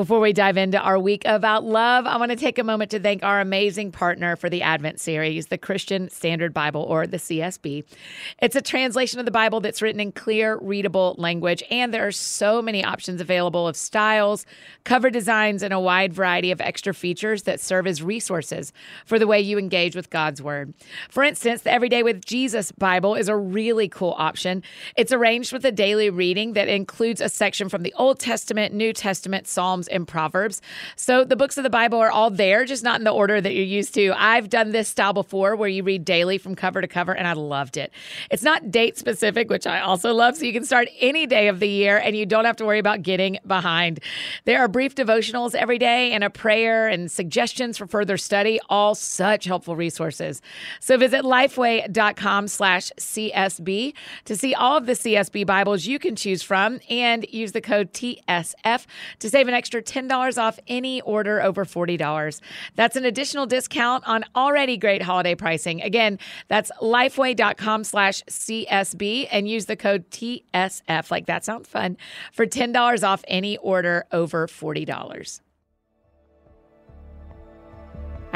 Before we dive into our week about love, I want to take a moment to thank our amazing partner for the Advent series, the Christian Standard Bible, or the CSB. It's a translation of the Bible that's written in clear, readable language, and there are so many options available of styles, cover designs, and a wide variety of extra features that serve as resources for the way you engage with God's Word. For instance, the Everyday with Jesus Bible is a really cool option. It's arranged with a daily reading that includes a section from the Old Testament, New Testament, Psalms, and Proverbs. So the books of the Bible are all there, just not in the order that you're used to. I've done this style before where you read daily from cover to cover, and I loved it. It's not date specific, which I also love, so you can start any day of the year and you don't have to worry about getting behind. There are brief devotionals every day and a prayer and suggestions for further study, all such helpful resources. So visit lifeway.com slash CSB to see all of the CSB Bibles you can choose from and use the code TSF to save an extra extra $10 off any order over $40. That's an additional discount on already great holiday pricing. Again, that's lifeway.com slash CSB and use the code TSF. Like that sounds fun for $10 off any order over $40.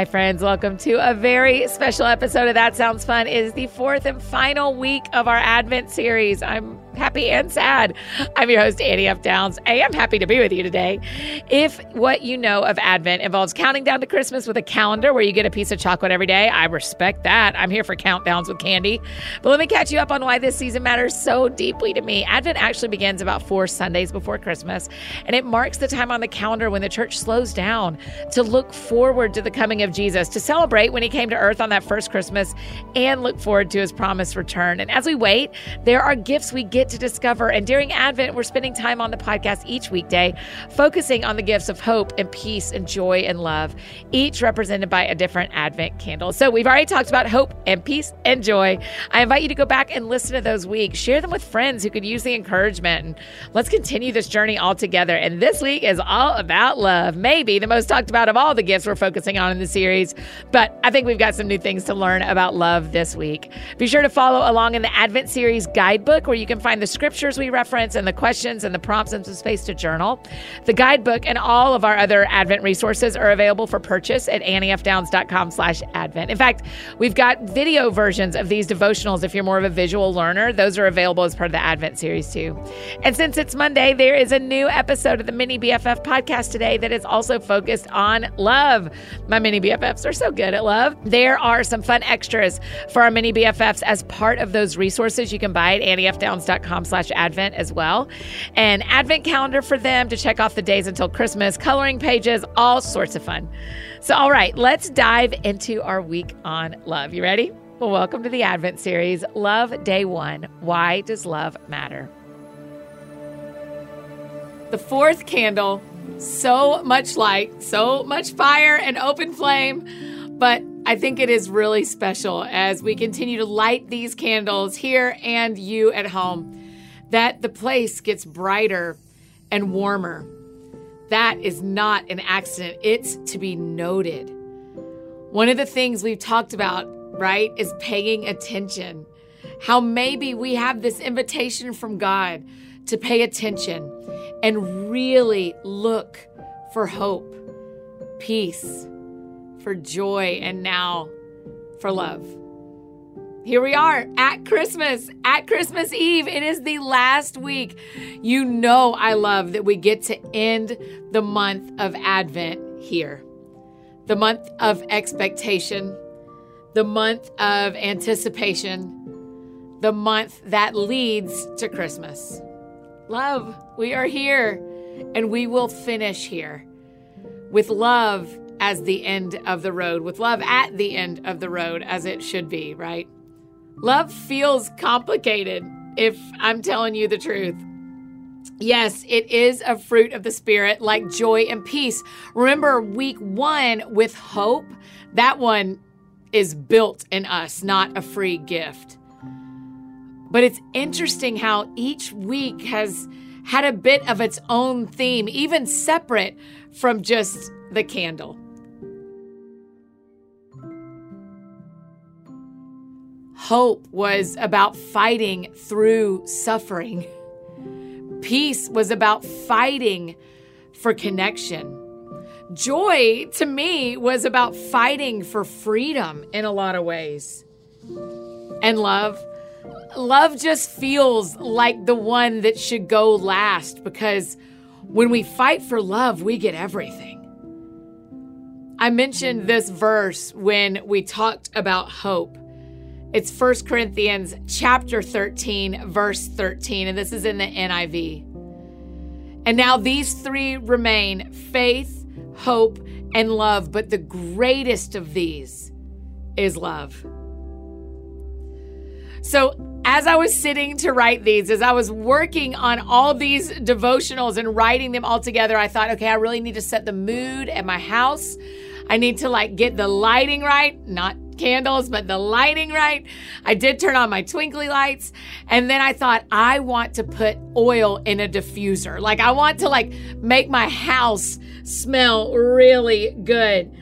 Hi, friends. Welcome to a very special episode of That Sounds Fun. It is the fourth and final week of our Advent series. I'm happy and sad. I'm your host, Annie F. Downs. I am happy to be with you today. If what you know of Advent involves counting down to Christmas with a calendar where you get a piece of chocolate every day, I respect that. I'm here for countdowns with candy. But let me catch you up on why this season matters so deeply to me. Advent actually begins about four Sundays before Christmas, and it marks the time on the calendar when the church slows down to look forward to the coming of Jesus, to celebrate when he came to earth on that first Christmas, and look forward to his promised return. And as we wait, there are gifts we get to discover. And during Advent, we're spending time on the podcast each weekday, focusing on the gifts of hope and peace and joy and love, each represented by a different Advent candle. So we've already talked about hope and peace and joy. I invite you to go back and listen to those weeks, share them with friends who could use the encouragement, and let's continue this journey all together. And this week is all about love, maybe the most talked about of all the gifts we're focusing on in the series. But I think we've got some new things to learn about love this week. Be sure to follow along in the Advent series guidebook where you can find the scriptures we reference and the questions and the prompts and some space to journal. The guidebook and all of our other Advent resources are available for purchase at anniefdowns.com slash Advent. In fact, we've got video versions of these devotionals if you're more of a visual learner. Those are available as part of the Advent series too. And since it's Monday, there is a new episode of the Mini BFF podcast today that is also focused on love. My Mini BFFs are so good at love. There are some fun extras for our Mini BFFs as part of those resources you can buy at anniefdowns.com slash advent as well. An advent calendar for them to check off the days until Christmas, coloring pages, all sorts of fun. So, all right, let's dive into our week on love. You ready? Well, welcome to the Advent series, Love Day One Why Does Love Matter? The fourth candle, so much light, so much fire and open flame, but I think it is really special as we continue to light these candles here and you at home that the place gets brighter and warmer. That is not an accident, it's to be noted. One of the things we've talked about, right, is paying attention. How maybe we have this invitation from God to pay attention and really look for hope, peace, for joy, and now for love. Here we are at Christmas, at Christmas Eve. It is the last week. You know, I love that we get to end the month of Advent here. The month of expectation, the month of anticipation, the month that leads to Christmas. Love, we are here and we will finish here with love as the end of the road, with love at the end of the road, as it should be, right? Love feels complicated, if I'm telling you the truth. Yes, it is a fruit of the Spirit like joy and peace. Remember, week one with hope, that one is built in us, not a free gift. But it's interesting how each week has had a bit of its own theme, even separate from just the candle. Hope was about fighting through suffering. Peace was about fighting for connection. Joy to me was about fighting for freedom in a lot of ways. And love, love just feels like the one that should go last because when we fight for love, we get everything. I mentioned this verse when we talked about hope. It's 1 Corinthians chapter 13 verse 13 and this is in the NIV. And now these three remain faith, hope, and love, but the greatest of these is love. So, as I was sitting to write these, as I was working on all these devotionals and writing them all together, I thought, okay, I really need to set the mood at my house. I need to like get the lighting right, not candles, but the lighting right. I did turn on my twinkly lights. And then I thought, I want to put oil in a diffuser. Like, I want to like make my house smell really good.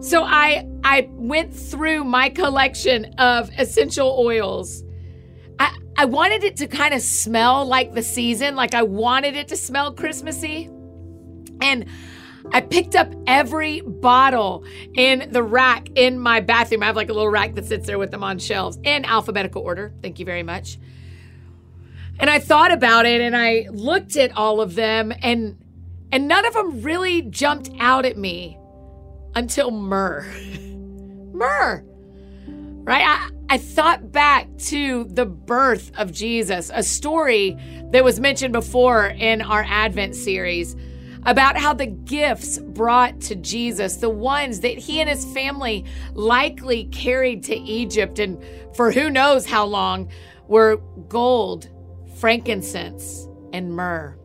So I I went through my collection of essential oils. I, I wanted it to kind of smell like the season, like I wanted it to smell Christmassy. And I picked up every bottle in the rack in my bathroom. I have like a little rack that sits there with them on shelves in alphabetical order. Thank you very much. And I thought about it and I looked at all of them and and none of them really jumped out at me until myrrh. myrrh. Right? I, I thought back to the birth of Jesus, a story that was mentioned before in our Advent series about how the gifts brought to Jesus, the ones that he and his family likely carried to Egypt and for who knows how long, were gold, frankincense, and myrrh.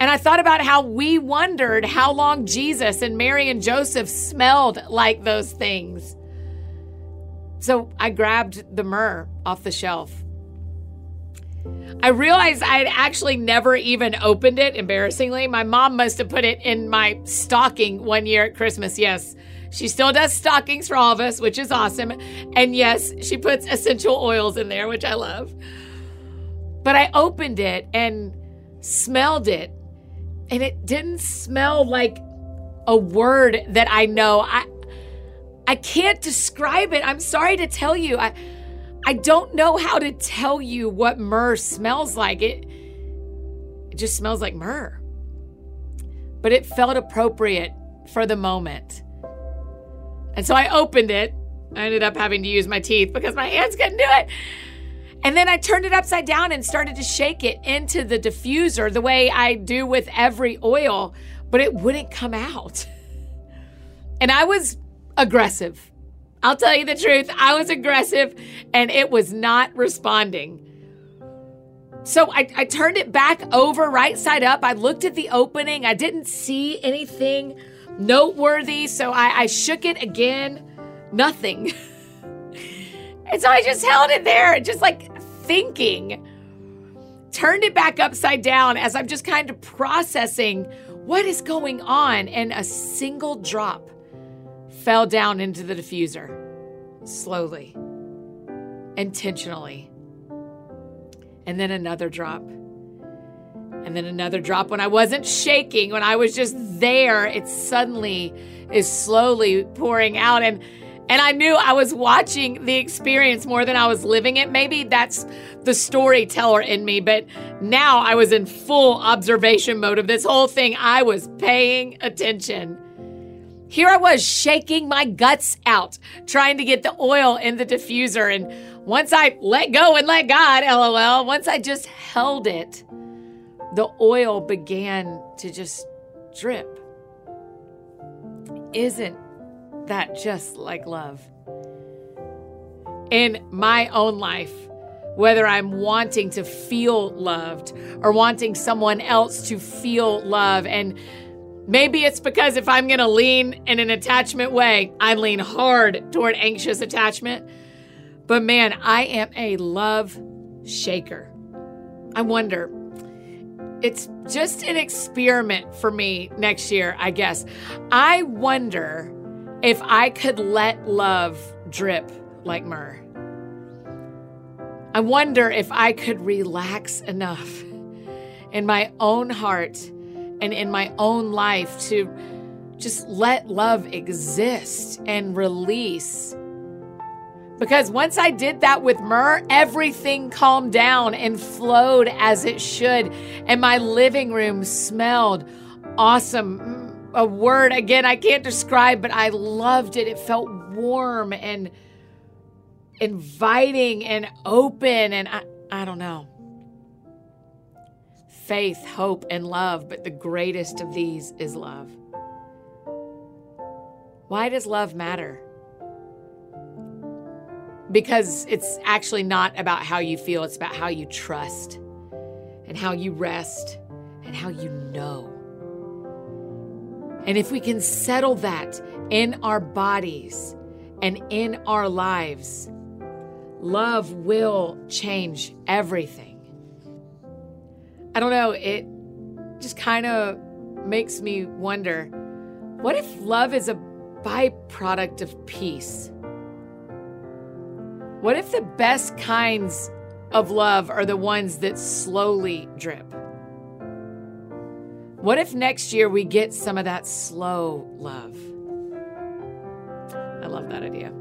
And I thought about how we wondered how long Jesus and Mary and Joseph smelled like those things. So I grabbed the myrrh off the shelf I realized I had actually never even opened it, embarrassingly. My mom must have put it in my stocking one year at Christmas. Yes, she still does stockings for all of us, which is awesome. And yes, she puts essential oils in there, which I love. But I opened it and smelled it, and it didn't smell like a word that I know. I I can't describe it. I'm sorry to tell you. I I don't know how to tell you what myrrh smells like. It, it just smells like myrrh. But it felt appropriate for the moment. And so I opened it. I ended up having to use my teeth because my hands couldn't do it. And then I turned it upside down and started to shake it into the diffuser the way I do with every oil, but it wouldn't come out. And I was aggressive. I'll tell you the truth, I was aggressive and it was not responding. So I, I, turned it back over right side up. I looked at the opening. I didn't see anything noteworthy. So I, I shook it again. Nothing. and so I just held it there, just like thinking. Turned it back upside down as I'm just kind of processing what is going on. And a single drop fell down into the diffuser slowly, intentionally. And then another drop. And then another drop. When I wasn't shaking, when I was just there, it suddenly is slowly pouring out. And and I knew I was watching the experience more than I was living it. Maybe that's the storyteller in me, but now I was in full observation mode of this whole thing. I was paying attention. Here I was shaking my guts out, trying to get the oil in the diffuser. And once I let go and let God, lol, once I just held it, the oil began to just drip. Isn't that just like love? In my own life, whether I'm wanting to feel loved or wanting someone else to feel love and Maybe it's because if I'm going to lean in an attachment way, I lean hard toward anxious attachment. But man, I am a love shaker. I wonder, it's just an experiment for me next year, I guess. I wonder if I could let love drip like myrrh. I wonder if I could relax enough in my own heart and in my own life to just let love exist and release. Because once I did that with Myrrh, everything calmed down and flowed as it should. And my living room smelled awesome. A word, again, I can't describe, but I loved it. It felt warm and inviting and open. And I, I don't know. Faith, hope, and love, but the greatest of these is love. Why does love matter? Because it's actually not about how you feel, it's about how you trust and how you rest and how you know. And if we can settle that in our bodies and in our lives, love will change everything. I don't know, it just kind of makes me wonder what if love is a byproduct of peace? What if the best kinds of love are the ones that slowly drip? What if next year we get some of that slow love? I love that idea.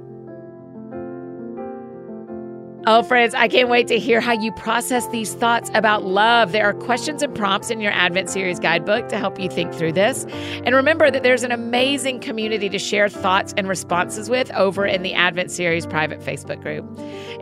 Oh, friends, I can't wait to hear how you process these thoughts about love. There are questions and prompts in your Advent Series guidebook to help you think through this. And remember that there's an amazing community to share thoughts and responses with over in the Advent Series private Facebook group.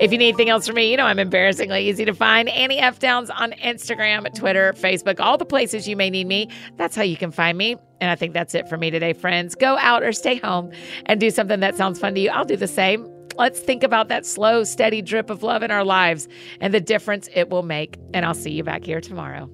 If you need anything else from me, you know I'm embarrassingly easy to find. Annie F. Downs on Instagram, Twitter, Facebook, all the places you may need me. That's how you can find me. And I think that's it for me today, friends. Go out or stay home and do something that sounds fun to you. I'll do the same. Let's think about that slow, steady drip of love in our lives and the difference it will make. And I'll see you back here tomorrow.